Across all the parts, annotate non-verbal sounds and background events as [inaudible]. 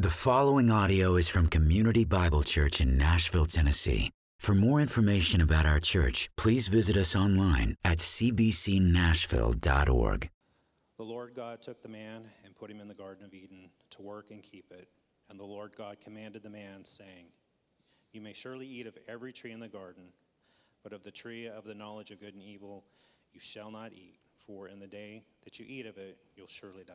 The following audio is from Community Bible Church in Nashville, Tennessee. For more information about our church, please visit us online at cbcnashville.org. The Lord God took the man and put him in the Garden of Eden to work and keep it. And the Lord God commanded the man, saying, You may surely eat of every tree in the garden, but of the tree of the knowledge of good and evil you shall not eat, for in the day that you eat of it, you'll surely die.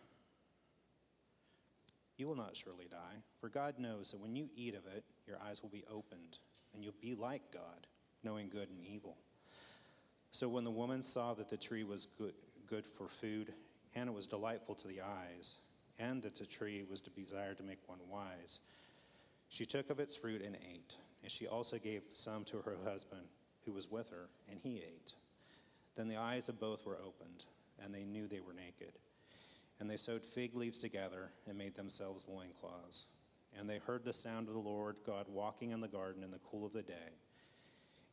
You will not surely die, for God knows that when you eat of it, your eyes will be opened, and you'll be like God, knowing good and evil. So when the woman saw that the tree was good, good for food, and it was delightful to the eyes, and that the tree was to be desired to make one wise, she took of its fruit and ate. And she also gave some to her husband, who was with her, and he ate. Then the eyes of both were opened, and they knew they were naked. And they sewed fig leaves together and made themselves loincloths. And they heard the sound of the Lord God walking in the garden in the cool of the day.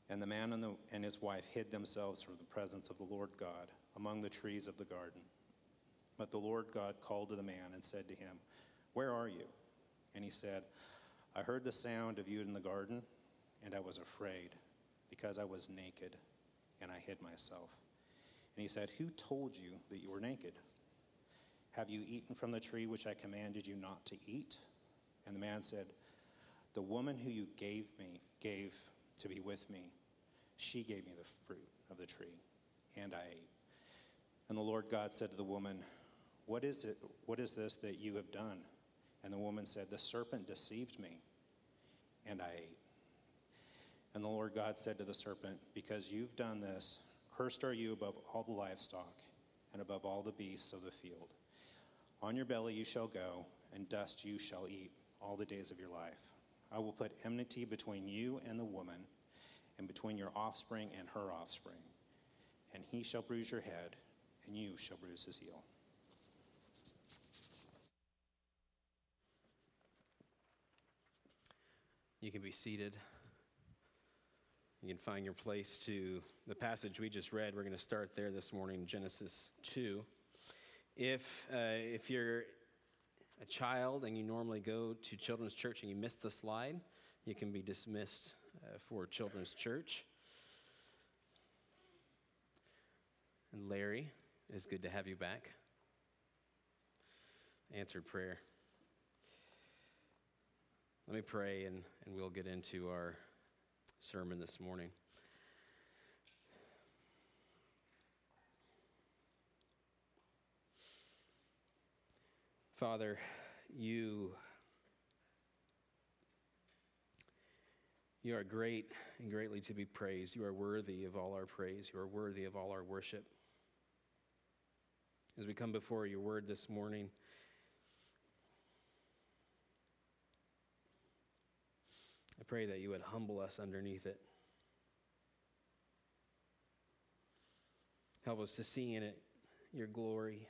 And the man and, the, and his wife hid themselves from the presence of the Lord God among the trees of the garden. But the Lord God called to the man and said to him, Where are you? And he said, I heard the sound of you in the garden, and I was afraid, because I was naked, and I hid myself. And he said, Who told you that you were naked? Have you eaten from the tree which I commanded you not to eat? And the man said, The woman who you gave me, gave to be with me, she gave me the fruit of the tree, and I ate. And the Lord God said to the woman, What is it? What is this that you have done? And the woman said, The serpent deceived me, and I ate. And the Lord God said to the serpent, Because you've done this, cursed are you above all the livestock and above all the beasts of the field. On your belly you shall go, and dust you shall eat all the days of your life. I will put enmity between you and the woman, and between your offspring and her offspring. And he shall bruise your head, and you shall bruise his heel. You can be seated. You can find your place to the passage we just read. We're going to start there this morning, Genesis 2. If, uh, if you're a child and you normally go to children's church and you miss the slide, you can be dismissed uh, for children's church. And Larry, it's good to have you back. Answered prayer. Let me pray and, and we'll get into our sermon this morning. Father, you, you are great and greatly to be praised. You are worthy of all our praise. You are worthy of all our worship. As we come before your word this morning, I pray that you would humble us underneath it. Help us to see in it your glory,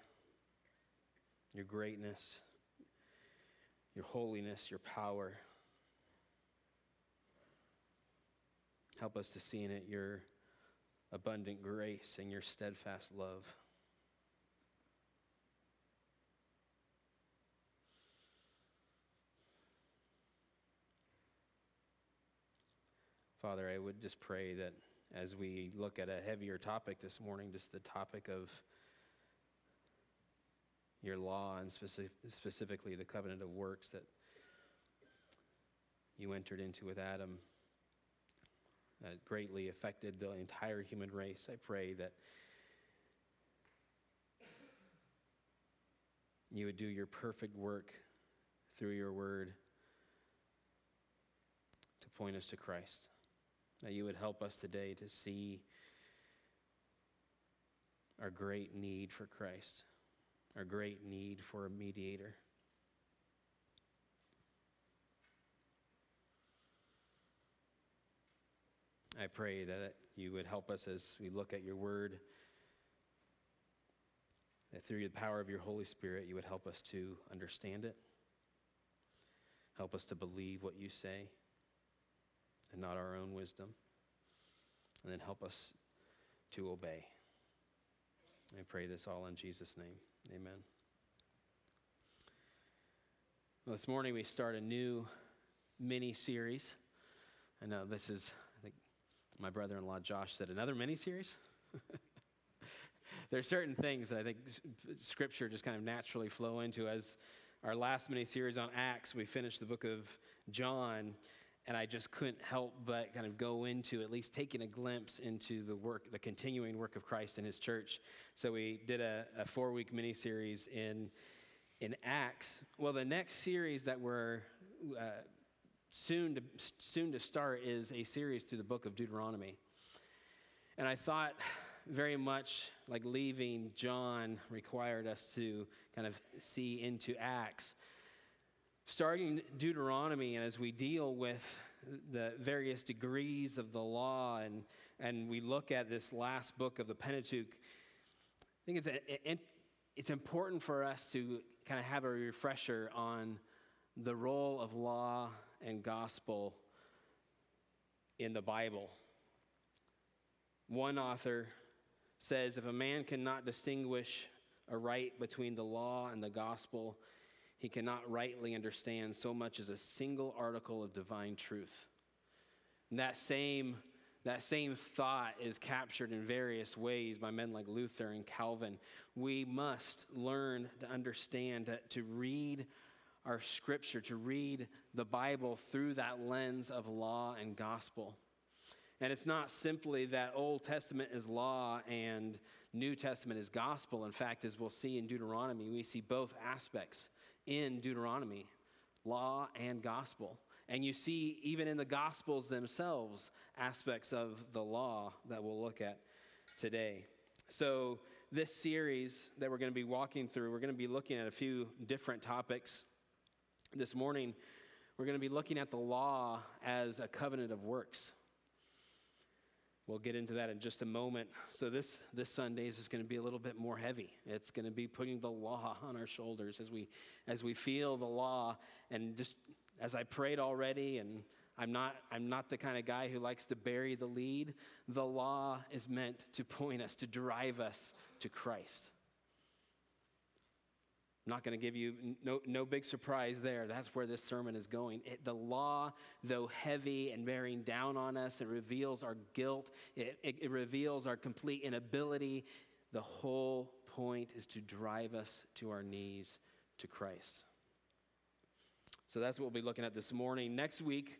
your greatness, your holiness, your power. Help us to see in it your abundant grace and your steadfast love. Father, I would just pray that as we look at a heavier topic this morning, just the topic of your law and specific, specifically the covenant of works that you entered into with Adam that greatly affected the entire human race. I pray that you would do your perfect work through your word to point us to Christ. That you would help us today to see our great need for Christ, our great need for a mediator. I pray that you would help us as we look at your word, that through the power of your Holy Spirit, you would help us to understand it, help us to believe what you say and not our own wisdom, and then help us to obey. I pray this all in Jesus' name. Amen. Well, this morning we start a new mini series. I know this is, I think my brother in law Josh said, another mini series. [laughs] there are certain things that I think scripture just kind of naturally flow into. As our last mini series on Acts, we finished the book of John, and I just couldn't help but kind of go into at least taking a glimpse into the work, the continuing work of Christ in his church. So we did a, a four week mini series in in Acts. Well, the next series that we're uh, soon to, soon to start is a series through the book of Deuteronomy. And I thought very much like leaving John required us to kind of see into Acts. Starting Deuteronomy, and as we deal with the various degrees of the law and, and we look at this last book of the Pentateuch, I think it's, a, it's important for us to kind of have a refresher on the role of law and gospel in the Bible. One author says if a man cannot distinguish a right between the law and the gospel, he cannot rightly understand so much as a single article of divine truth. And that same that same thought is captured in various ways by men like Luther and Calvin. We must learn to understand, to, to read our scripture, to read the Bible through that lens of law and gospel. And it's not simply that Old Testament is law and New Testament is gospel. In fact, as we'll see in Deuteronomy, we see both aspects in Deuteronomy law and gospel. And you see, even in the gospels themselves, aspects of the law that we'll look at today. So, this series that we're going to be walking through, we're going to be looking at a few different topics. This morning, we're going to be looking at the law as a covenant of works. We'll get into that in just a moment. So this this Sundays is going to be a little bit more heavy. It's going to be putting the law on our shoulders as we as we feel the law and just as I prayed already and I'm not I'm not the kind of guy who likes to bury the lead. The law is meant to point us to drive us to Christ. I'm not going to give you no, no big surprise there. That's where this sermon is going. It, the law, though heavy and bearing down on us, it reveals our guilt, it, it, it reveals our complete inability. The whole point is to drive us to our knees to Christ. So that's what we'll be looking at this morning. Next week,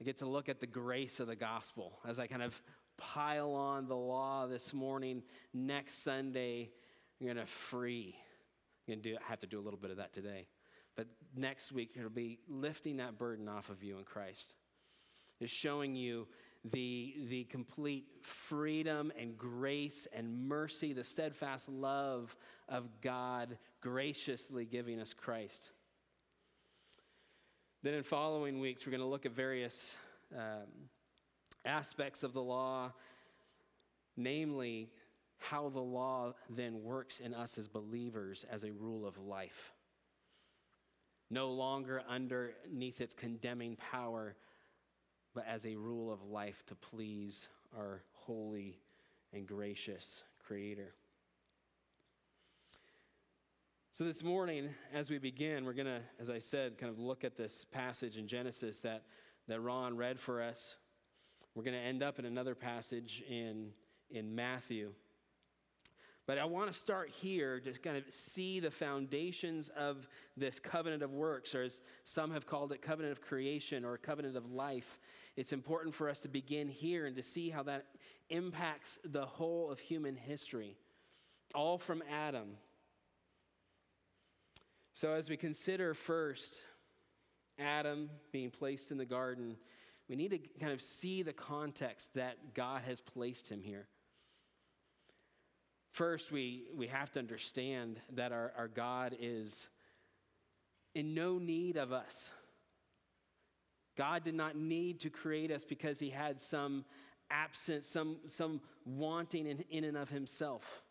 I get to look at the grace of the gospel as I kind of pile on the law this morning. Next Sunday, you're going to free Going to do, have to do a little bit of that today. But next week, it'll be lifting that burden off of you in Christ. Is showing you the, the complete freedom and grace and mercy, the steadfast love of God graciously giving us Christ. Then in following weeks, we're going to look at various um, aspects of the law, namely how the law then works in us as believers as a rule of life. No longer underneath its condemning power, but as a rule of life to please our holy and gracious Creator. So, this morning, as we begin, we're going to, as I said, kind of look at this passage in Genesis that, that Ron read for us. We're going to end up in another passage in, in Matthew. But I want to start here to kind of see the foundations of this covenant of works, or as some have called it, covenant of creation or covenant of life. It's important for us to begin here and to see how that impacts the whole of human history, all from Adam. So, as we consider first Adam being placed in the garden, we need to kind of see the context that God has placed him here. First, we, we have to understand that our, our God is in no need of us. God did not need to create us because he had some absence, some, some wanting in, in and of himself.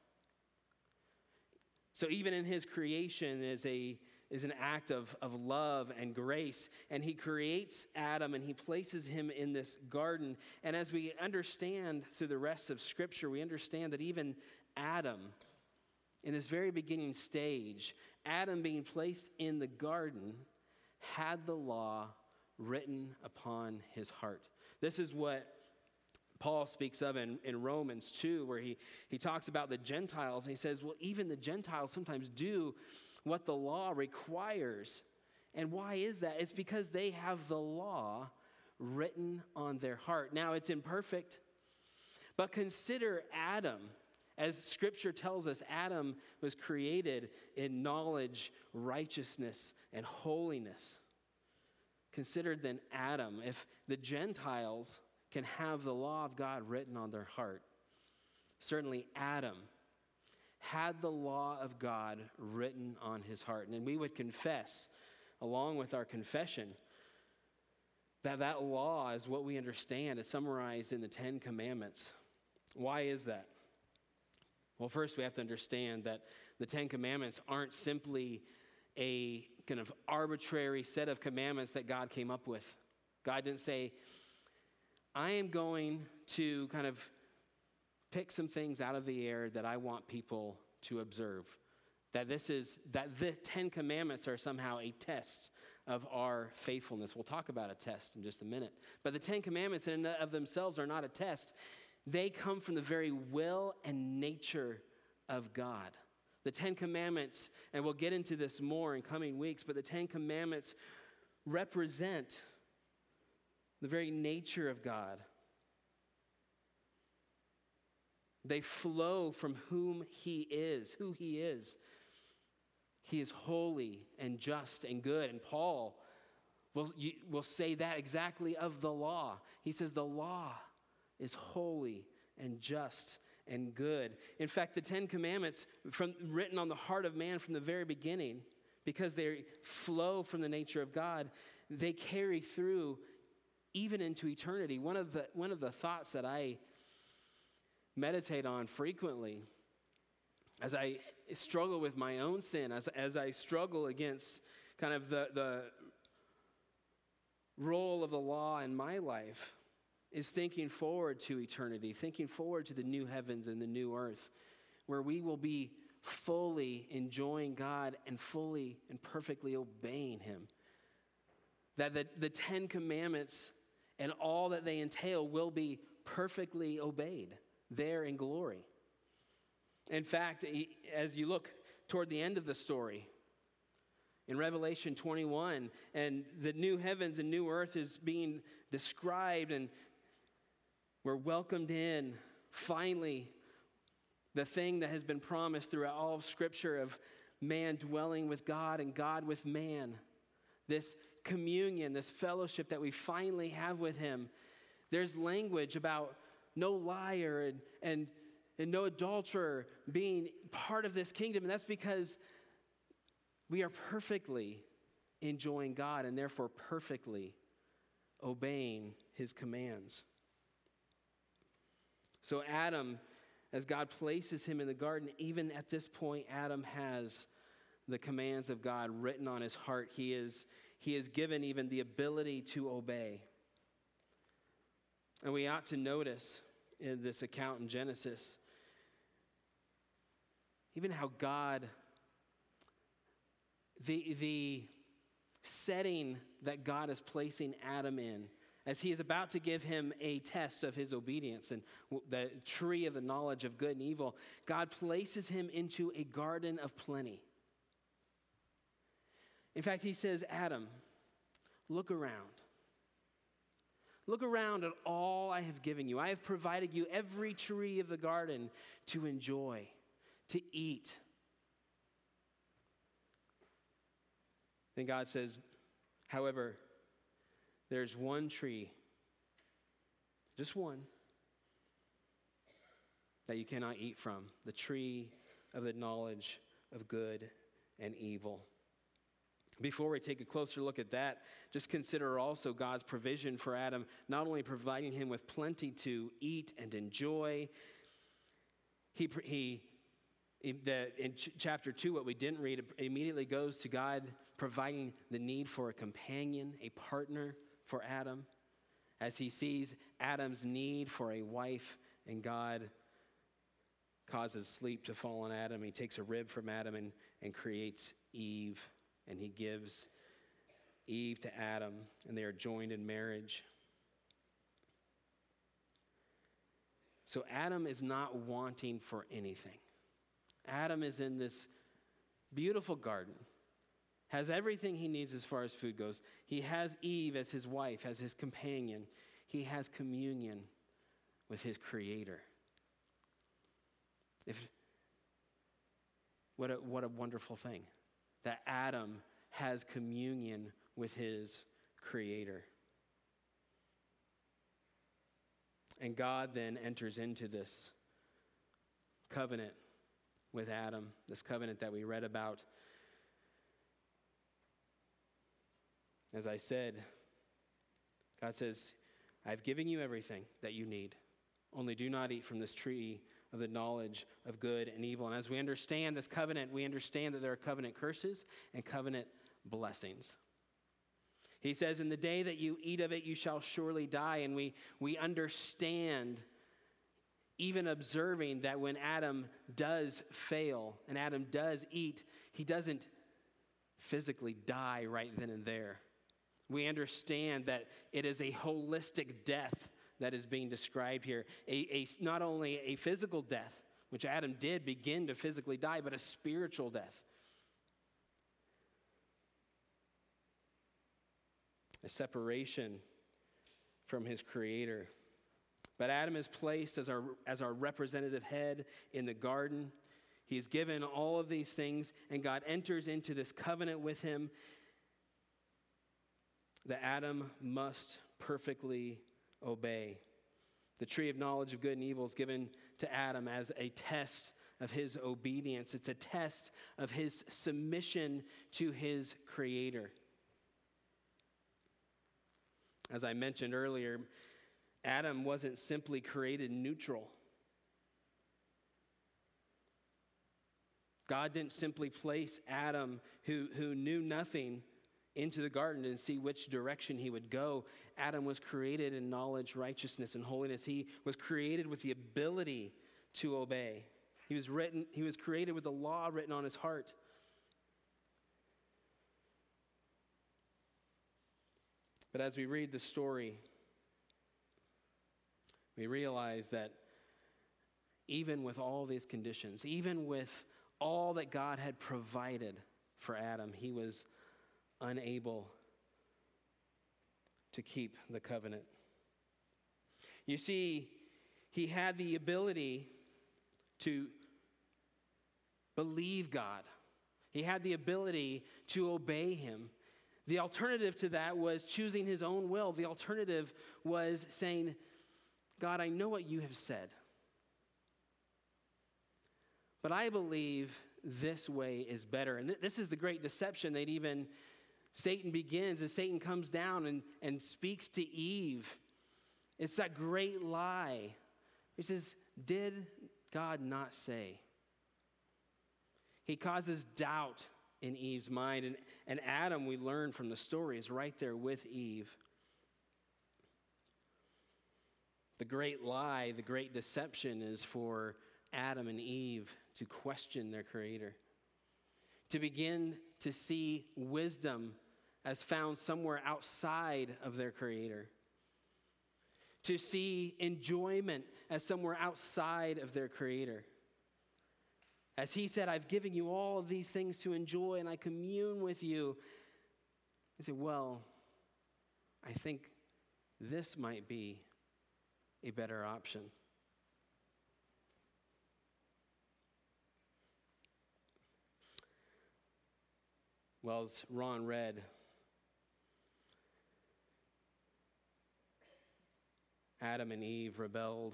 So even in his creation is, a, is an act of, of love and grace. And he creates Adam and he places him in this garden. And as we understand through the rest of Scripture, we understand that even Adam, in this very beginning stage, Adam being placed in the garden, had the law written upon his heart. This is what Paul speaks of in, in Romans 2, where he, he talks about the Gentiles. And he says, well, even the Gentiles sometimes do what the law requires. And why is that? It's because they have the law written on their heart. Now, it's imperfect, but consider Adam. As scripture tells us, Adam was created in knowledge, righteousness, and holiness. Consider then Adam. If the Gentiles can have the law of God written on their heart. Certainly, Adam had the law of God written on his heart. And we would confess, along with our confession, that that law is what we understand is summarized in the Ten Commandments. Why is that? Well, first, we have to understand that the Ten Commandments aren't simply a kind of arbitrary set of commandments that God came up with. God didn't say, I am going to kind of pick some things out of the air that I want people to observe. That this is, that the Ten Commandments are somehow a test of our faithfulness. We'll talk about a test in just a minute. But the Ten Commandments in of themselves are not a test, they come from the very will and nature of God. The Ten Commandments, and we'll get into this more in coming weeks, but the Ten Commandments represent the very nature of God. They flow from whom He is, who He is. He is holy and just and good. And Paul will, will say that exactly of the law. He says, The law is holy and just and good. In fact, the Ten Commandments, from, written on the heart of man from the very beginning, because they flow from the nature of God, they carry through even into eternity. One of the, one of the thoughts that I meditate on frequently as I struggle with my own sin, as, as I struggle against kind of the, the role of the law in my life, is thinking forward to eternity, thinking forward to the new heavens and the new earth, where we will be fully enjoying God and fully and perfectly obeying Him. That the, the Ten Commandments and all that they entail will be perfectly obeyed there in glory. In fact, as you look toward the end of the story, in Revelation 21, and the new heavens and new earth is being described, and we're welcomed in, finally, the thing that has been promised throughout all of Scripture of man dwelling with God and God with man. This communion, this fellowship that we finally have with Him. There's language about no liar and, and, and no adulterer being part of this kingdom. And that's because we are perfectly enjoying God and therefore perfectly obeying His commands. So, Adam, as God places him in the garden, even at this point, Adam has the commands of God written on his heart. He is he is given even the ability to obey. And we ought to notice in this account in Genesis even how God, the, the setting that God is placing Adam in, as he is about to give him a test of his obedience and the tree of the knowledge of good and evil, God places him into a garden of plenty. In fact, he says, Adam, look around. Look around at all I have given you. I have provided you every tree of the garden to enjoy, to eat. Then God says, however, there's one tree, just one, that you cannot eat from the tree of the knowledge of good and evil. Before we take a closer look at that, just consider also God's provision for Adam, not only providing him with plenty to eat and enjoy, he, he in, the, in ch- chapter 2, what we didn't read immediately goes to God providing the need for a companion, a partner for Adam, as he sees Adam's need for a wife, and God causes sleep to fall on Adam. He takes a rib from Adam and, and creates Eve and he gives Eve to Adam, and they are joined in marriage. So Adam is not wanting for anything. Adam is in this beautiful garden, has everything he needs as far as food goes. He has Eve as his wife, as his companion. He has communion with his creator. If, what, a, what a wonderful thing that Adam has communion with his creator. And God then enters into this covenant with Adam, this covenant that we read about. As I said, God says, I've given you everything that you need. Only do not eat from this tree of the knowledge of good and evil. And as we understand this covenant, we understand that there are covenant curses and covenant blessings. He says, In the day that you eat of it, you shall surely die. And we, we understand, even observing, that when Adam does fail and Adam does eat, he doesn't physically die right then and there. We understand that it is a holistic death that is being described here. A, a, not only a physical death, which Adam did begin to physically die, but a spiritual death. A separation from his creator. But Adam is placed as our, as our representative head in the garden. He is given all of these things, and God enters into this covenant with him that Adam must perfectly obey. The tree of knowledge of good and evil is given to Adam as a test of his obedience, it's a test of his submission to his creator. As I mentioned earlier, Adam wasn't simply created neutral. God didn't simply place Adam, who, who knew nothing, into the garden and see which direction he would go. Adam was created in knowledge, righteousness, and holiness. He was created with the ability to obey. He was, written, he was created with the law written on his heart. But as we read the story, we realize that even with all these conditions, even with all that God had provided for Adam, he was unable to keep the covenant. You see, he had the ability to believe God, he had the ability to obey him. The alternative to that was choosing his own will. The alternative was saying, God, I know what you have said, but I believe this way is better. And th- this is the great deception that even Satan begins and Satan comes down and, and speaks to Eve. It's that great lie. He says, Did God not say? He causes doubt in Eve's mind. And, and Adam, we learn from the story, is right there with Eve. The great lie, the great deception is for Adam and Eve to question their Creator, to begin to see wisdom as found somewhere outside of their Creator, to see enjoyment as somewhere outside of their Creator. As He said, I've given you all of these things to enjoy and I commune with you. He said, Well, I think this might be a better option. Well, as Ron read, Adam and Eve rebelled.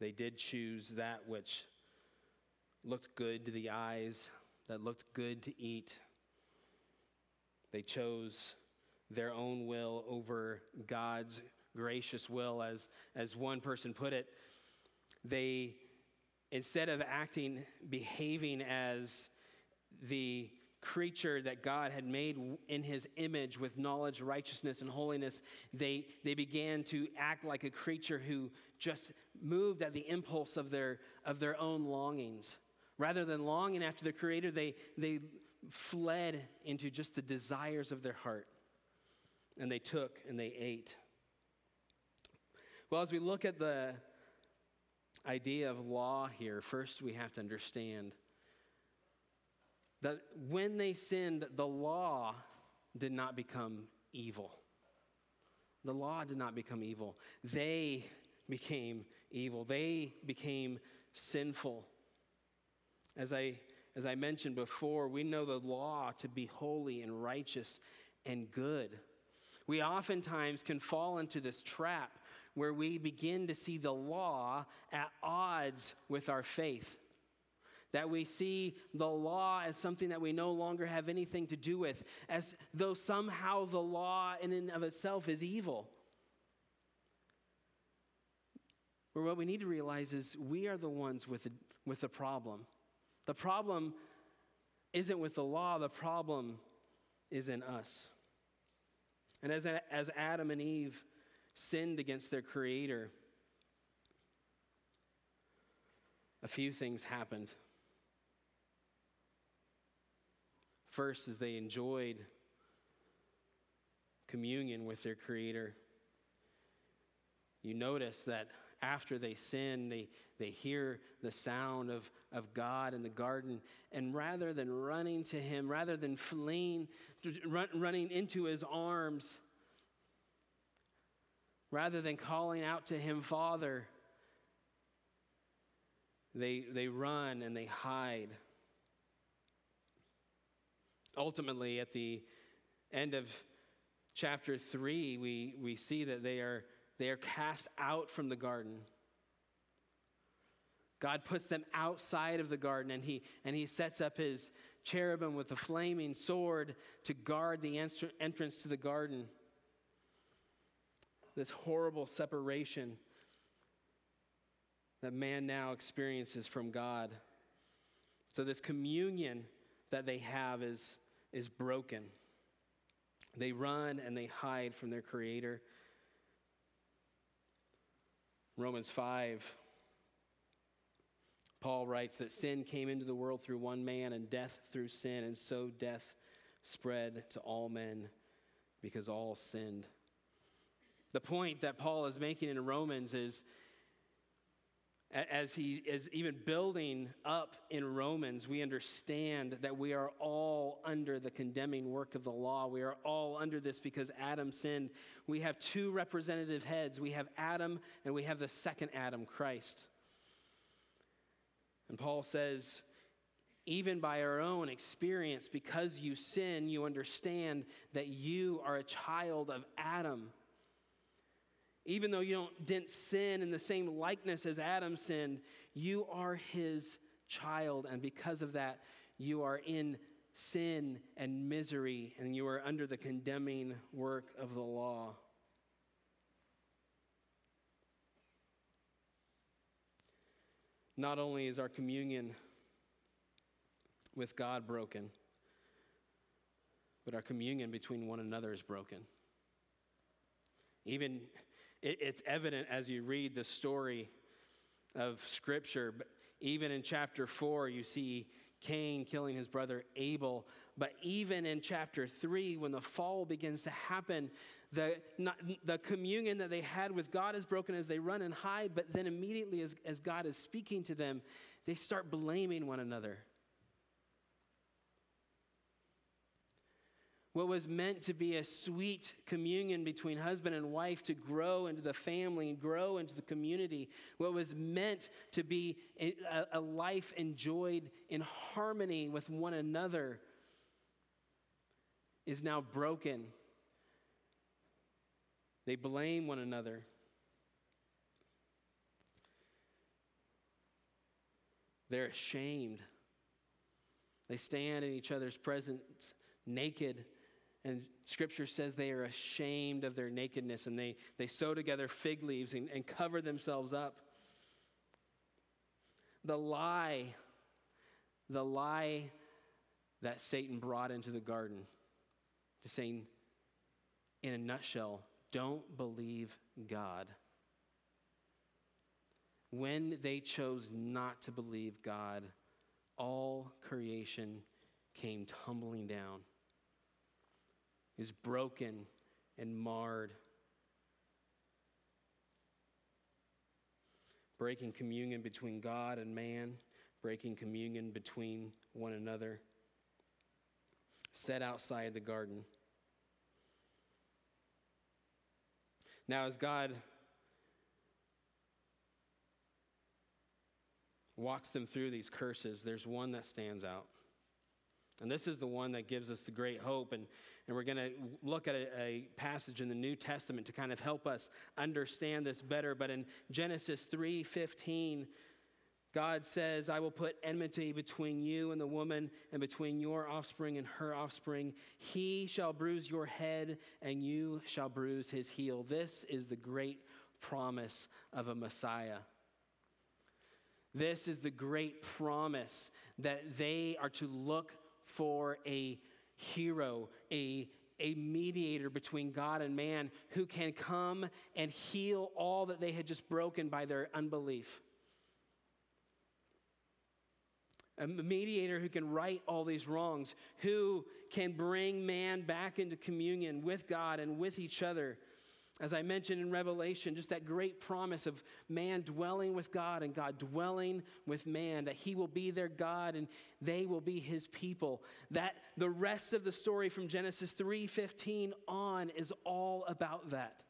They did choose that which looked good to the eyes, that looked good to eat. They chose their own will over God's gracious will, as, as one person put it. They, instead of acting, behaving as the creature that God had made in his image with knowledge, righteousness, and holiness, they, they began to act like a creature who just moved at the impulse of their, of their own longings. Rather than longing after the Creator, they, they fled into just the desires of their heart. And they took and they ate. Well, as we look at the idea of law here, first we have to understand that when they sinned, the law did not become evil. The law did not become evil. They became evil. They became sinful. As I, as I mentioned before, we know the law to be holy and righteous and good. We oftentimes can fall into this trap where we begin to see the law at odds with our faith that we see the law as something that we no longer have anything to do with, as though somehow the law in and of itself is evil. Where what we need to realize is we are the ones with the, with the problem. The problem isn't with the law, the problem is in us. And as, as Adam and Eve sinned against their Creator, a few things happened. First, as they enjoyed communion with their Creator, you notice that after they sin, they, they hear the sound of, of God in the garden. And rather than running to Him, rather than fleeing, run, running into His arms, rather than calling out to Him, Father, they, they run and they hide ultimately, at the end of chapter 3, we, we see that they are, they are cast out from the garden. God puts them outside of the garden and he, and he sets up his cherubim with a flaming sword to guard the entrance to the garden. This horrible separation that man now experiences from God. So, this communion that they have is, is broken. They run and they hide from their Creator. Romans 5, Paul writes that sin came into the world through one man and death through sin, and so death spread to all men because all sinned. The point that Paul is making in Romans is as he is even building up in Romans, we understand that we are all under the condemning work of the law. We are all under this because Adam sinned. We have two representative heads we have Adam and we have the second Adam, Christ. And Paul says, even by our own experience, because you sin, you understand that you are a child of Adam even though you don't, didn't sin in the same likeness as Adam sinned, you are his child. And because of that, you are in sin and misery, and you are under the condemning work of the law. Not only is our communion with God broken, but our communion between one another is broken. Even it, it's evident as you read the story of Scripture. But even in chapter 4, you see Cain killing his brother Abel. But even in chapter 3, when the fall begins to happen, the, not, the communion that they had with God is broken as they run and hide. But then immediately, as, as God is speaking to them, they start blaming one another. What was meant to be a sweet communion between husband and wife to grow into the family and grow into the community, what was meant to be a, a, life enjoyed in harmony with one another, is now broken. They blame one another. They're ashamed. They stand in each other's presence naked. And scripture says they are ashamed of their nakedness and they, they sew together fig leaves and, and cover themselves up. The lie, the lie that Satan brought into the garden, to saying, in a nutshell, don't believe God. When they chose not to believe God, all creation came tumbling down. Is broken and marred. Breaking communion between God and man, breaking communion between one another. Set outside the garden. Now, as God walks them through these curses, there's one that stands out. And this is the one that gives us the great hope. And, and we're going to look at a, a, passage in the New Testament to kind of help us understand this better. But in Genesis 3:15, God says, I will put enmity between you and the woman, and between your offspring and her offspring. He shall bruise your head, and you shall bruise his heel. This is the great promise of a Messiah. This is the great promise that they are to look for a hero, a, a mediator between God and man who can come and heal all that they had just broken by their unbelief. A mediator who can right all these wrongs, who can bring man back into communion with God and with each other. As I mentioned in Revelation, just that great promise of man dwelling with God and God dwelling with man, that he will be their God and they will be his people. That the rest of the story from Genesis 3:15 on is all about that.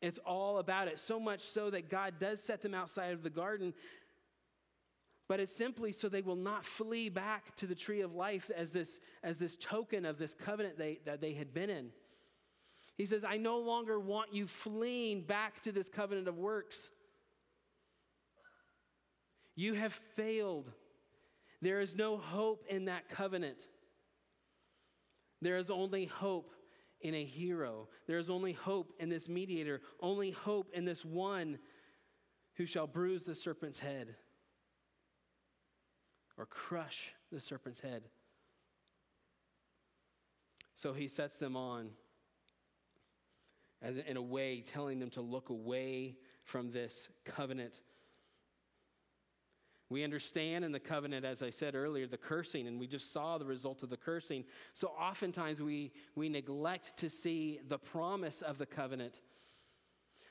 It's all about it, so much so that God does set them outside of the garden, but it's simply so they will not flee back to the tree of life as this, as this token of this covenant they, that they had been in. He says, I no longer want you fleeing back to this covenant of works. You have failed. There is no hope in that covenant. There is only hope in a hero. There is only hope in this mediator, only hope in this one who shall bruise the serpent's head or crush the serpent's head. So he sets them on as in a way telling them to look away from this covenant. We understand in the covenant, as I said earlier, the cursing, and we just saw the result of the cursing. So oftentimes we, we neglect to see the promise of the covenant.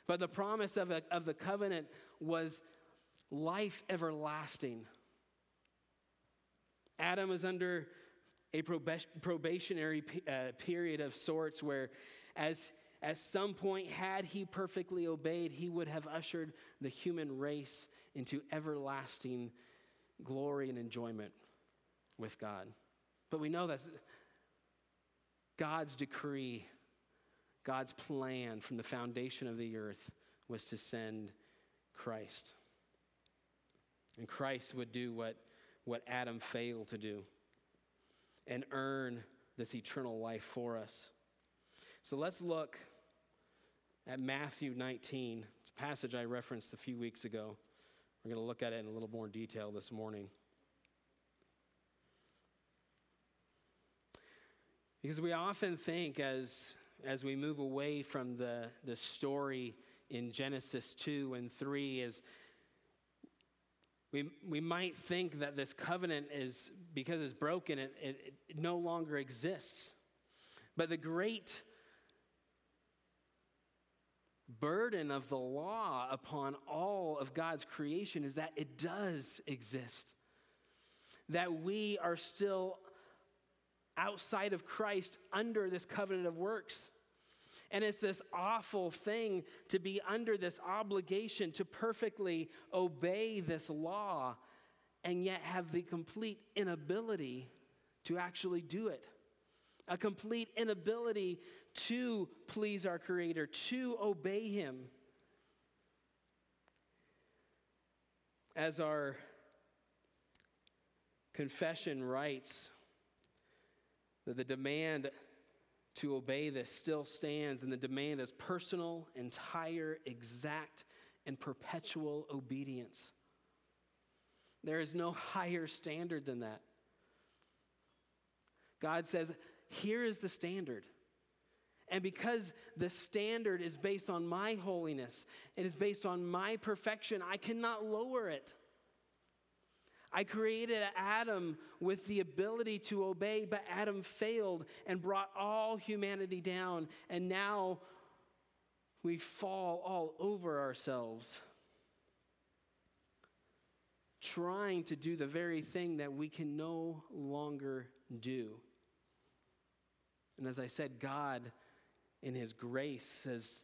But the promise of, a, of the covenant was life everlasting. Adam was under a probationary uh, period of sorts where, as at some point, had he perfectly obeyed, he would have ushered the human race into everlasting glory and enjoyment with God. But we know that God's decree, God's plan from the foundation of the earth was to send Christ. And Christ would do what, what Adam failed to do and earn this eternal life for us. So let's look at Matthew 19. It's a passage I referenced a few weeks ago. We're going to look at it in a little more detail this morning. Because we often think as, as we move away from the, the story in Genesis 2 and 3 is we, we might think that this covenant is because it's broken it, it, it no longer exists but the great burden of the law upon all of God's creation is that it does exist. That we are still outside of Christ under this covenant of works. And it's this awful thing to be under this obligation to perfectly obey this law and yet have the complete inability to actually do it. A complete inability to please our Creator, to obey Him. As our Confession writes that the demand to obey this still stands, and the demand is personal, entire, exact, and perpetual obedience. There is no higher standard than that. God says, Here is the standard. And because the standard is based on my holiness, it is based on my perfection, I cannot lower it. I created Adam with the ability to obey, but Adam failed and brought all humanity down. And now we fall all over ourselves, trying to do the very thing that we can no longer do. And as I said, God, in His grace, says,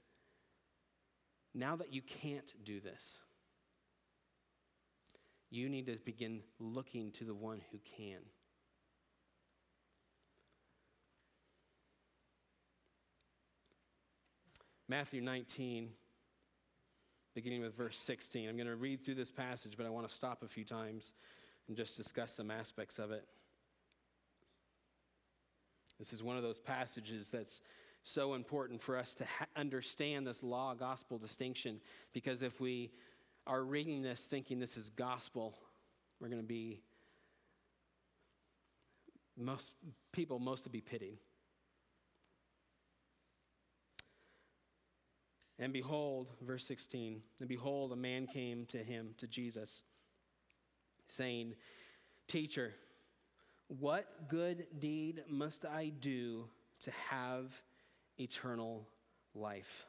now that you can't do this, you need to begin looking to the one who can. Matthew 19, beginning with verse 16. I'm going to read through this passage, but I want to stop a few times and just discuss some aspects of it. This is one of those passages that's so important for us to ha- understand this law gospel distinction because if we are reading this thinking this is gospel, we're going to be, most people, most to be pitied. And behold, verse 16, and behold, a man came to him, to Jesus, saying, Teacher, what good deed must I do to have eternal life?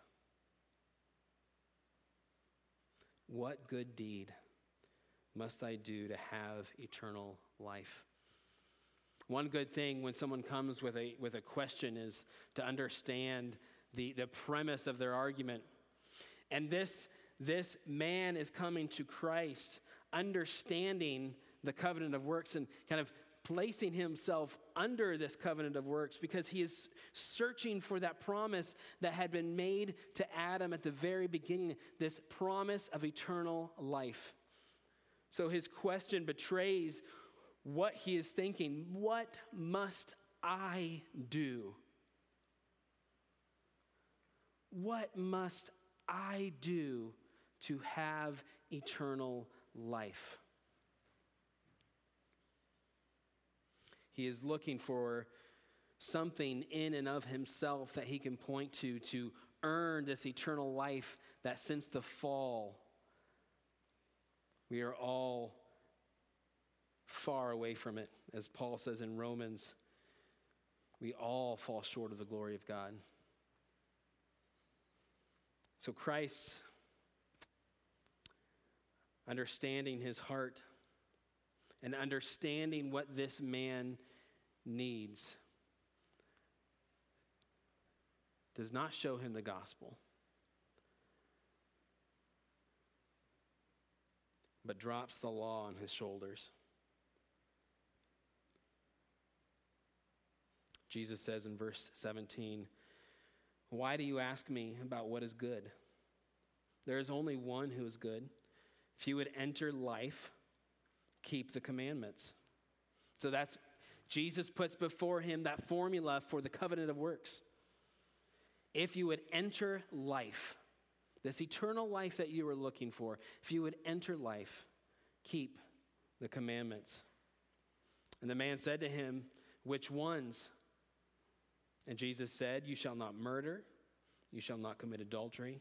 What good deed must I do to have eternal life? One good thing when someone comes with a, with a question is to understand the, the premise of their argument. And this, this man is coming to Christ, understanding the covenant of works and kind of placing himself under this covenant of works because he is searching for that promise that had been made to Adam at the very beginning, this promise of eternal life. So his question betrays what he is thinking. What must I do? What must I do to have eternal life? He is looking for something in and of himself that he can point to to earn this eternal life that since the fall, we are all far away from it. As Paul says in Romans, we all fall short of the glory of God. So Christ, understanding his heart, and understanding what this man needs does not show him the gospel, but drops the law on his shoulders. Jesus says in verse 17, Why do you ask me about what is good? There is only one who is good. If you would enter life, keep the commandments. So that's Jesus puts before him that formula for the covenant of works. If you would enter life, this eternal life that you were looking for, if you would enter life, keep the commandments. And the man said to him, Which ones? And Jesus said, You shall not murder, you shall not commit adultery,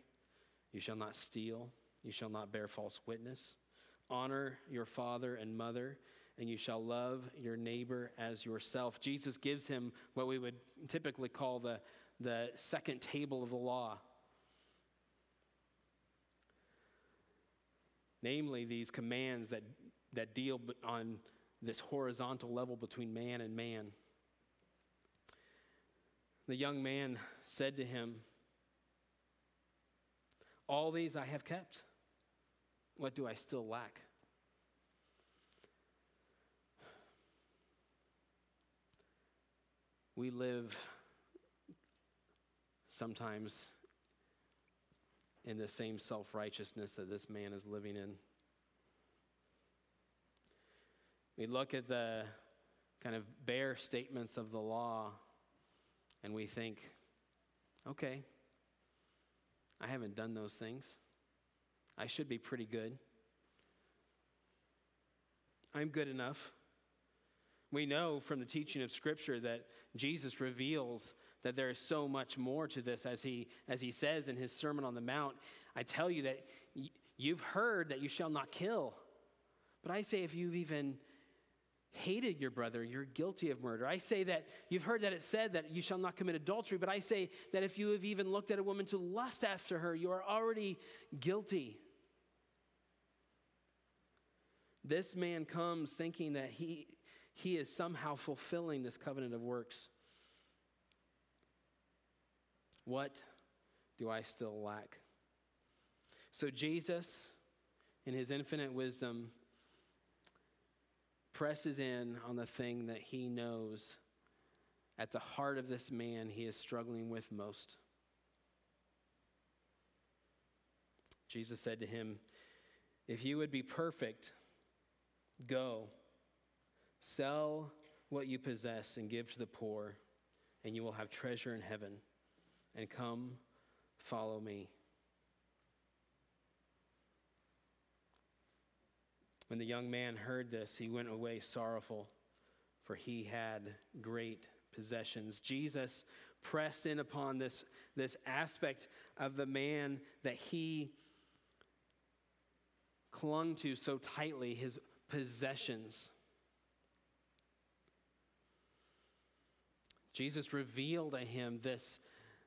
you shall not steal, you shall not bear false witness. Honor your father and mother, and you shall love your neighbor as yourself. Jesus gives him what we would typically call the, the second table of the law. Namely, these commands that, that deal on this horizontal level between man and man. The young man said to him, All these I have kept. What do I still lack? We live sometimes in the same self righteousness that this man is living in. We look at the kind of bare statements of the law and we think, okay, I haven't done those things. I should be pretty good. I'm good enough. We know from the teaching of Scripture that Jesus reveals that there is so much more to this as he, as he says in his Sermon on the Mount. I tell you that y- you've heard that you shall not kill. But I say, if you've even hated your brother, you're guilty of murder. I say that you've heard that it said that you shall not commit adultery, but I say that if you have even looked at a woman to lust after her, you are already guilty. This man comes thinking that he, he is somehow fulfilling this covenant of works. What do I still lack? So, Jesus, in his infinite wisdom, presses in on the thing that he knows at the heart of this man he is struggling with most. Jesus said to him, If you would be perfect, go, sell what you possess and give to the poor, and you will have treasure in heaven. And come, follow me. When the young man heard this, he went away sorrowful, for he had great possessions. Jesus pressed in upon this, this aspect of the man that he clung to so tightly his possessions. Jesus revealed to him this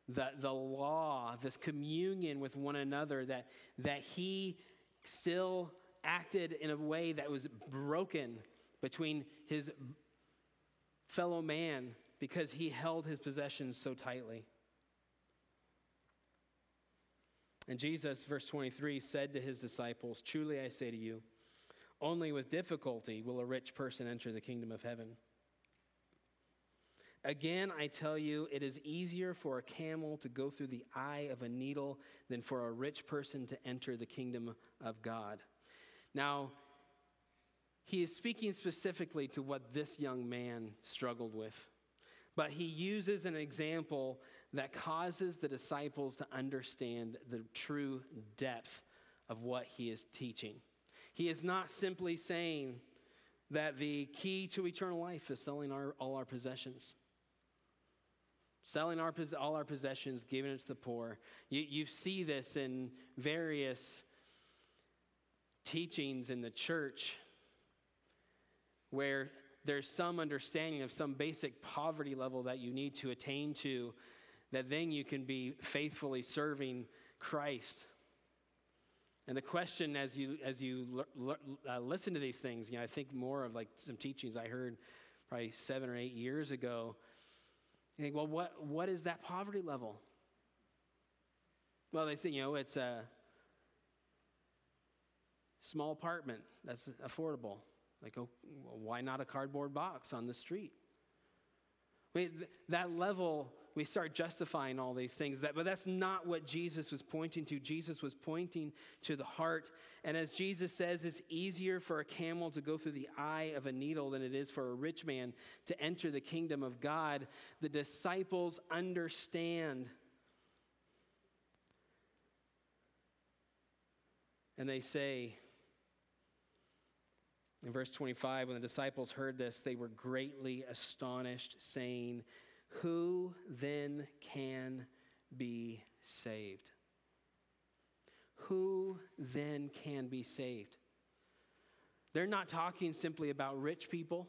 the, the law, this communion with one another, that, that he still acted in a way that was broken between his fellow man because he held his possessions so tightly. And Jesus, verse 23, said to his disciples, Truly I say to you, only with difficulty will a rich person enter the kingdom of heaven. Again, I tell you, it is easier for a camel to go through the eye of a needle than for a rich person to enter the kingdom of God. Now, he is speaking specifically to what this young man struggled with, but he uses an example that causes the disciples to understand the true depth of what he is teaching. He is not simply saying that the key to eternal life is selling our, all our possessions. Selling our, all our possessions, giving it to the poor. You, you see this in various teachings in the church where there's some understanding of some basic poverty level that you need to attain to, that then you can be faithfully serving Christ. And the question as you, as you l- l- uh, listen to these things, you know, I think more of like some teachings I heard probably seven or eight years ago. You think, well, what, what is that poverty level? Well, they say, you know, it's a small apartment that's affordable. Like, oh, why not a cardboard box on the street? Wait, th- that level, we start justifying all these things, that, but that's not what Jesus was pointing to. Jesus was pointing to the heart. And as Jesus says, it's easier for a camel to go through the eye of a needle than it is for a rich man to enter the kingdom of God. The disciples understand. And they say, in verse 25, when the disciples heard this, they were greatly astonished, saying, Who then can be saved? Who then can be saved? They're not talking simply about rich people.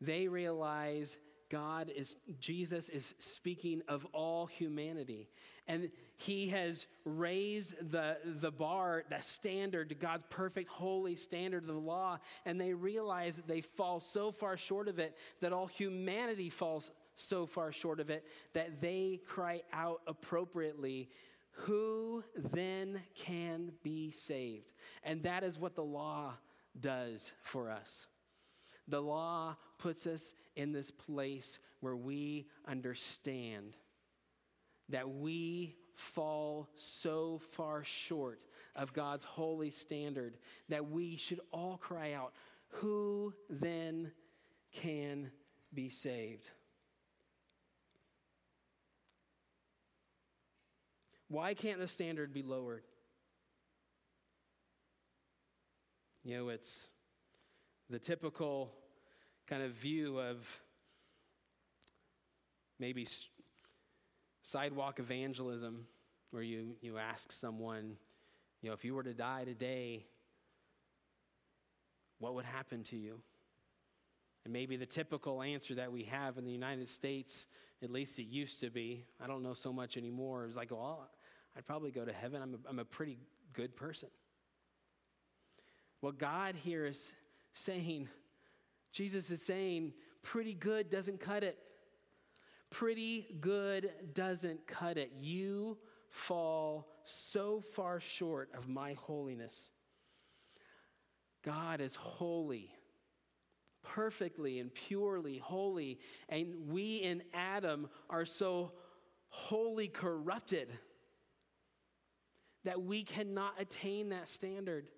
They realize God is, Jesus is speaking of all humanity. And he has raised the, the bar, the standard to God's perfect, holy standard of the law. And they realize that they fall so far short of it, that all humanity falls so far short of it, that they cry out appropriately, Who then can be saved? And that is what the law does for us. The law puts us in this place where we understand that we fall so far short of God's holy standard that we should all cry out, Who then can be saved? Why can't the standard be lowered? You know, it's the typical kind of view of maybe sidewalk evangelism, where you, you ask someone, you know, if you were to die today, what would happen to you? And maybe the typical answer that we have in the United States, at least it used to be, I don't know so much anymore, is like, well, I'd probably go to heaven. I'm a, I'm a pretty good person. Well, God here is saying, Jesus is saying, pretty good doesn't cut it. Pretty good doesn't cut it. You fall so far short of my holiness. God is holy, perfectly and purely holy, and we in Adam are so wholly corrupted that we cannot attain that standard.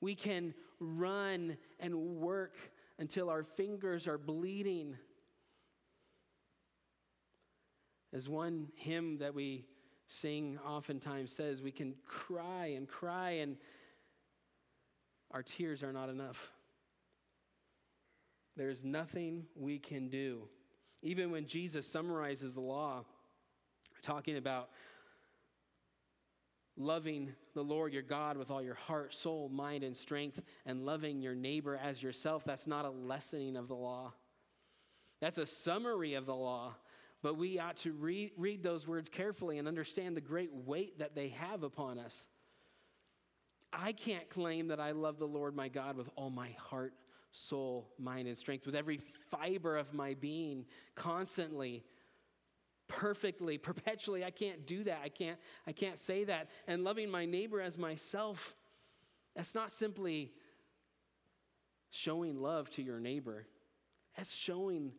We can run and work until our fingers are bleeding. As one hymn that we sing oftentimes says, we can cry and cry, and our tears are not enough. There's nothing we can do. Even when Jesus summarizes the law, talking about loving the Lord your God with all your heart, soul, mind, and strength, and loving your neighbor as yourself, that's not a lessening of the law. That's a summary of the law. But we ought to read, read those words carefully and understand the great weight that they have upon us. I can't claim that I love the Lord my God with all my heart, soul, mind, and strength, with every fiber of my being, constantly perfectly, perpetually. I can't do that. I can't, I can't say that. And loving my neighbor as myself, that's not simply showing love to your neighbor, that's showing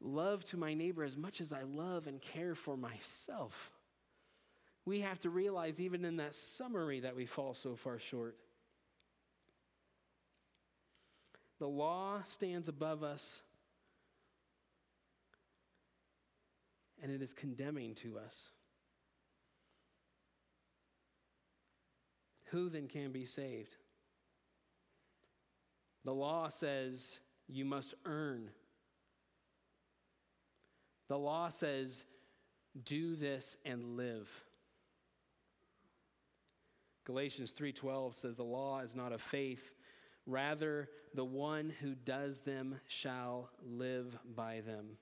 love to my neighbor as much as I love and care for myself. We have to realize, even in that summary, that we fall so far short. The law stands above us and it is condemning to us. Who then can be saved? The law says you must earn. The law says do this and live. Galatians 3:12 says the law is not of faith, rather the one who does them shall live by them.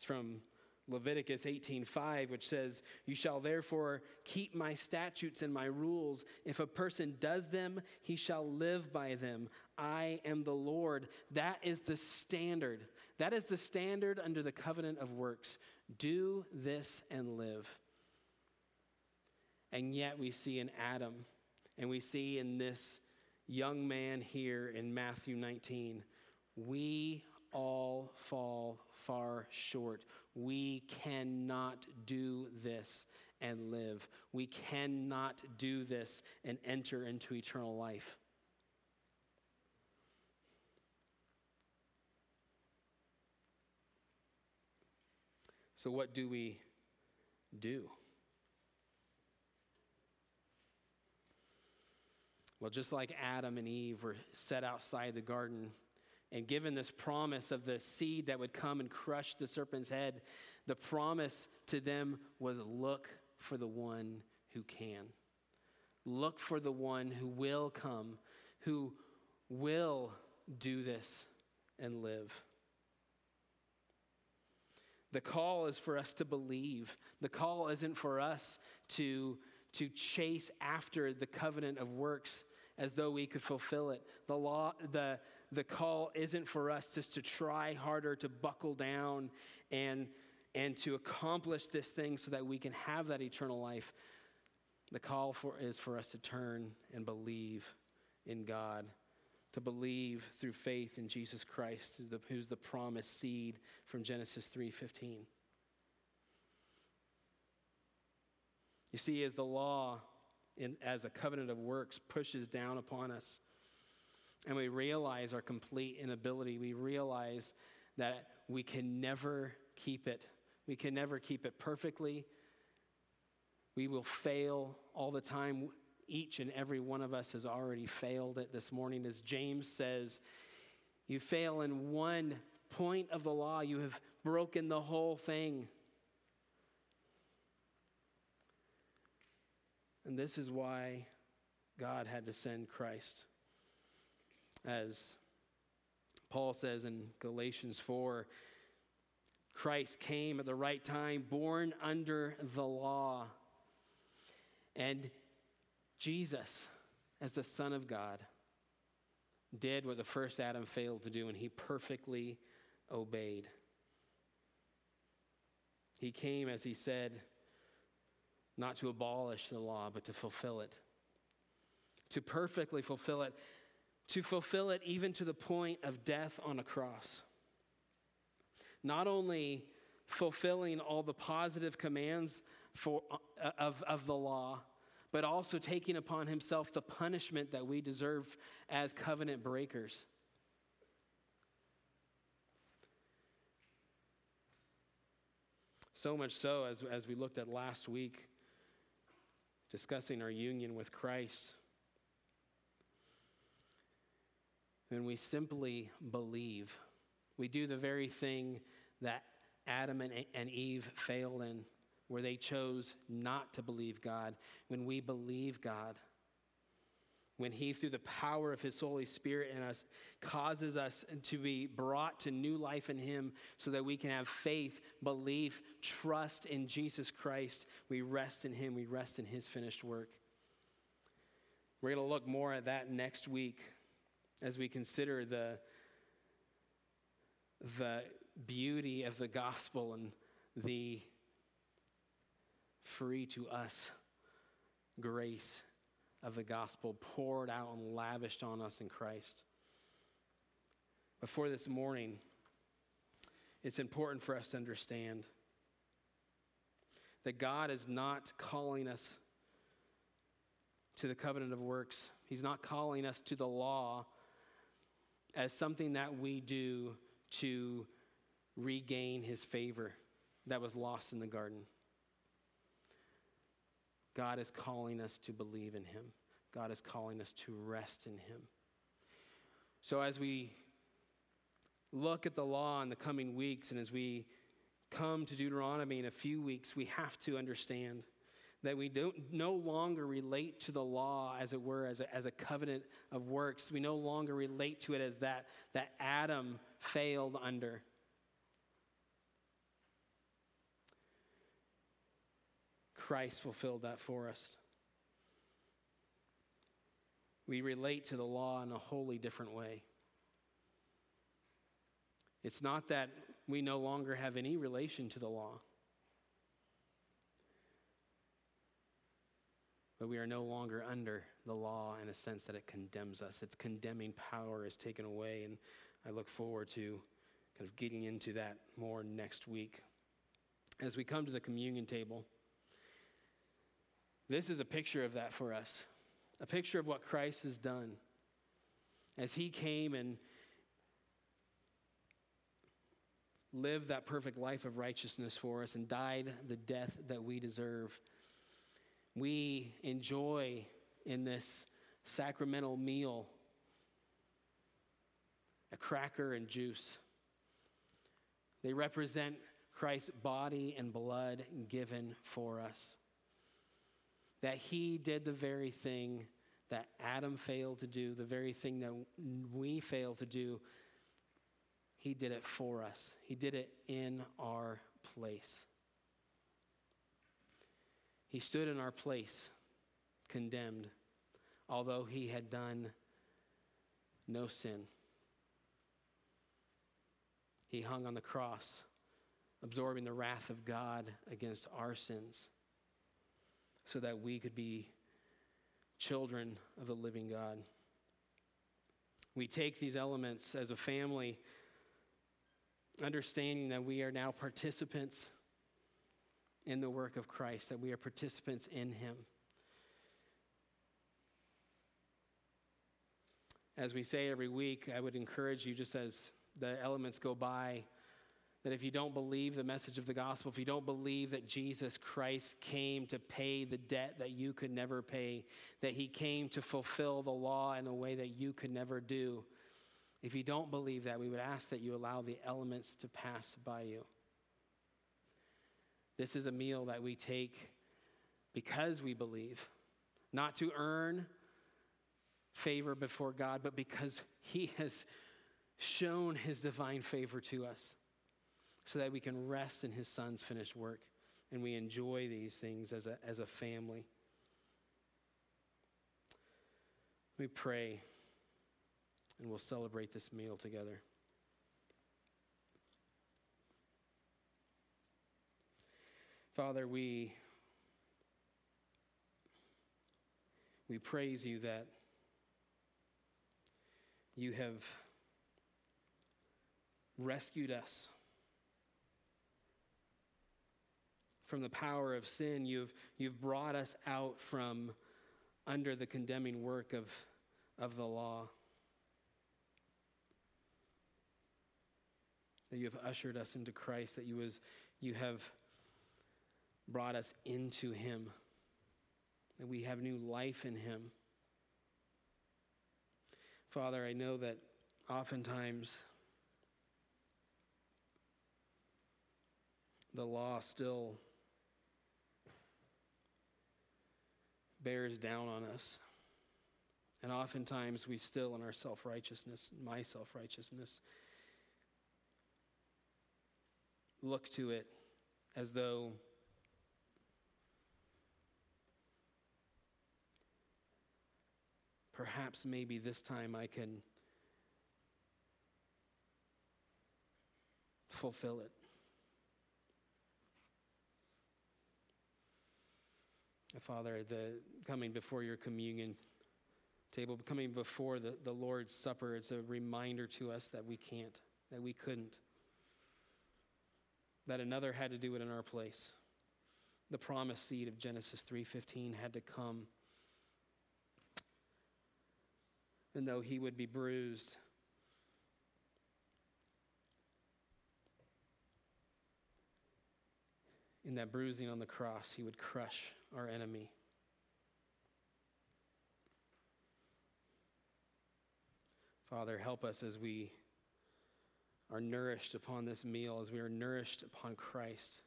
It's from Leviticus 18:5 which says, "You shall therefore keep my statutes and my rules. If a person does them, he shall live by them. I am the Lord." That is the standard. That is the standard under the covenant of works. Do this and live. And yet we see in Adam and we see in this young man here in Matthew 19, we all fall far short. We cannot do this and live. We cannot do this and enter into eternal life. So, what do we do? Well, just like Adam and Eve were set outside the garden and given this promise of the seed that would come and crush the serpent's head, the promise to them was look for the one who can. Look for the one who will come, who will do this and live. The call is for us to believe. The call isn't for us to, to chase after the covenant of works as though we could fulfill it. The law, the, the call isn't for us just to try harder, to buckle down and, and to accomplish this thing so that we can have that eternal life. The call for, is for us to turn and believe in God, to believe through faith in Jesus Christ, who's the promised seed from Genesis 3:15. You see, as the law, in, as a covenant of works, pushes down upon us, and we realize our complete inability, we realize that we can never keep it. We can never keep it perfectly. We will fail all the time. Each and every one of us has already failed it this morning. As James says, you fail in one point of the law, you have broken the whole thing. And this is why God had to send Christ. As Paul says in Galatians 4, Christ came at the right time, born under the law. And Jesus, as the Son of God, did what the first Adam failed to do, and he perfectly obeyed. He came, as he said, not to abolish the law, but to fulfill it, to perfectly fulfill it, to fulfill it even to the point of death on a cross. Not only fulfilling all the positive commands for, uh, of, of the law, but also taking upon himself the punishment that we deserve as covenant breakers. So much so, as, as we looked at last week, discussing our union with Christ, when we simply believe, we do the very thing that Adam and, and Eve failed in where they chose not to believe God, when we believe God, when He, through the power of His Holy Spirit in us, causes us to be brought to new life in Him so that we can have faith, belief, trust in Jesus Christ, we rest in Him, we rest in His finished work. We're going to look more at that next week as we consider the, the beauty of the gospel and the free to us grace of the gospel poured out and lavished on us in Christ. Before this morning, it's important for us to understand that God is not calling us to the covenant of works. He's not calling us to the law as something that we do to regain his favor that was lost in the garden. God is calling us to believe in Him. God is calling us to rest in Him. So, as we look at the law in the coming weeks and as we come to Deuteronomy in a few weeks, we have to understand that we don't no longer relate to the law as it were as a, as a covenant of works we no longer relate to it as that that adam failed under Christ fulfilled that for us. We relate to the law in a wholly different way. It's not that we no longer have any relation to the law, but we are no longer under the law in a sense that it condemns us. Its condemning power is taken away, and I look forward to kind of getting into that more next week. As we come to the communion table, this is a picture of that for us, a picture of what Christ has done. As he came and lived that perfect life of righteousness for us and died the death that we deserve, we enjoy in this sacramental meal a cracker and juice. They represent Christ's body and blood given for us that he did the very thing that Adam failed to do, the very thing that we failed to do. He did it for us, He did it in our place. He stood in our place, condemned, although he had done no sin. He hung on the cross, absorbing the wrath of God against our sins so that we could be children of the living God. We take these elements as a family, understanding that we are now participants in the work of Christ, that we are participants in Him. As we say every week, I would encourage you, just as the elements go by, that if you don't believe the message of the gospel, if you don't believe that Jesus Christ came to pay the debt that you could never pay, that he came to fulfill the law in a way that you could never do, if you don't believe that, we would ask that you allow the elements to pass by you. This is a meal that we take because we believe, not to earn favor before God, but because He has shown His divine favor to us so that we can rest in His Son's finished work and we enjoy these things as a, as a family. We pray and we'll celebrate this meal together. Father, we, we praise you that you have rescued us from the power of sin. You've, you've brought us out from under the condemning work of, of the law. That you have ushered us into Christ, that you, was, you have brought us into Him, that we have new life in Him. Father, I know that oftentimes the law still bears down on us. And oftentimes we still, in our self righteousness, my self righteousness, look to it as though perhaps maybe this time I can fulfill it. Father, the coming before your communion table, coming before the, the Lord's Supper, is a reminder to us that we can't, that we couldn't, that another had to do it in our place. The promised seed of Genesis 3:15 had to come and though he would be bruised, in that bruising on the cross, he would crush our enemy. Father, help us as we are nourished upon this meal, as we are nourished upon Christ.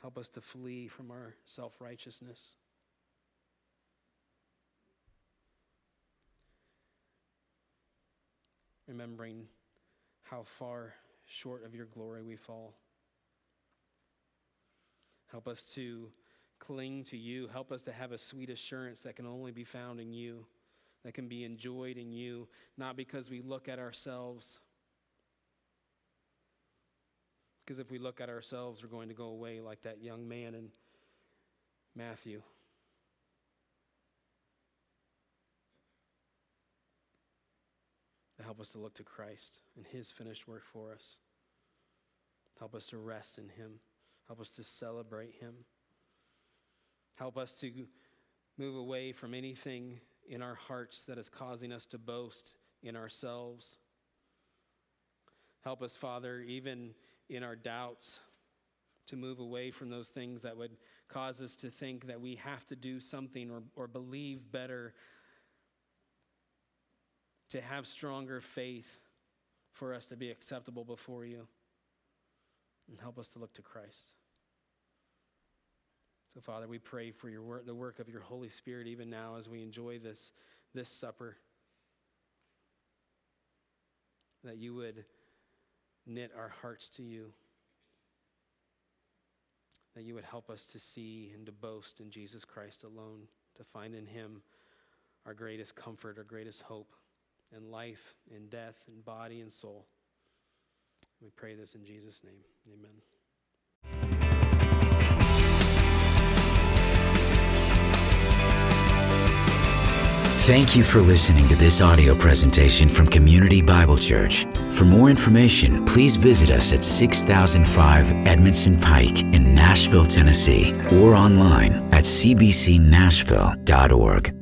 Help us to flee from our self righteousness. Remembering how far short of your glory we fall. Help us to cling to you. Help us to have a sweet assurance that can only be found in you, that can be enjoyed in you, not because we look at ourselves. Because if we look at ourselves, we're going to go away like that young man in Matthew. Help us to look to Christ and his finished work for us. Help us to rest in him. Help us to celebrate him. Help us to move away from anything in our hearts that is causing us to boast in ourselves. Help us, Father, even in our doubts, to move away from those things that would cause us to think that we have to do something or, or believe better to have stronger faith for us to be acceptable before you. And help us to look to Christ. So, Father, we pray for your work, the work of your Holy Spirit even now as we enjoy this, this supper. That you would knit our hearts to you. That you would help us to see and to boast in Jesus Christ alone, to find in him our greatest comfort, our greatest hope and life and death and body and soul. We pray this in Jesus' name. Amen. Thank you for listening to this audio presentation from Community Bible Church. For more information, please visit us at 6005 Edmondson Pike in Nashville, Tennessee, or online at cbcnashville.org.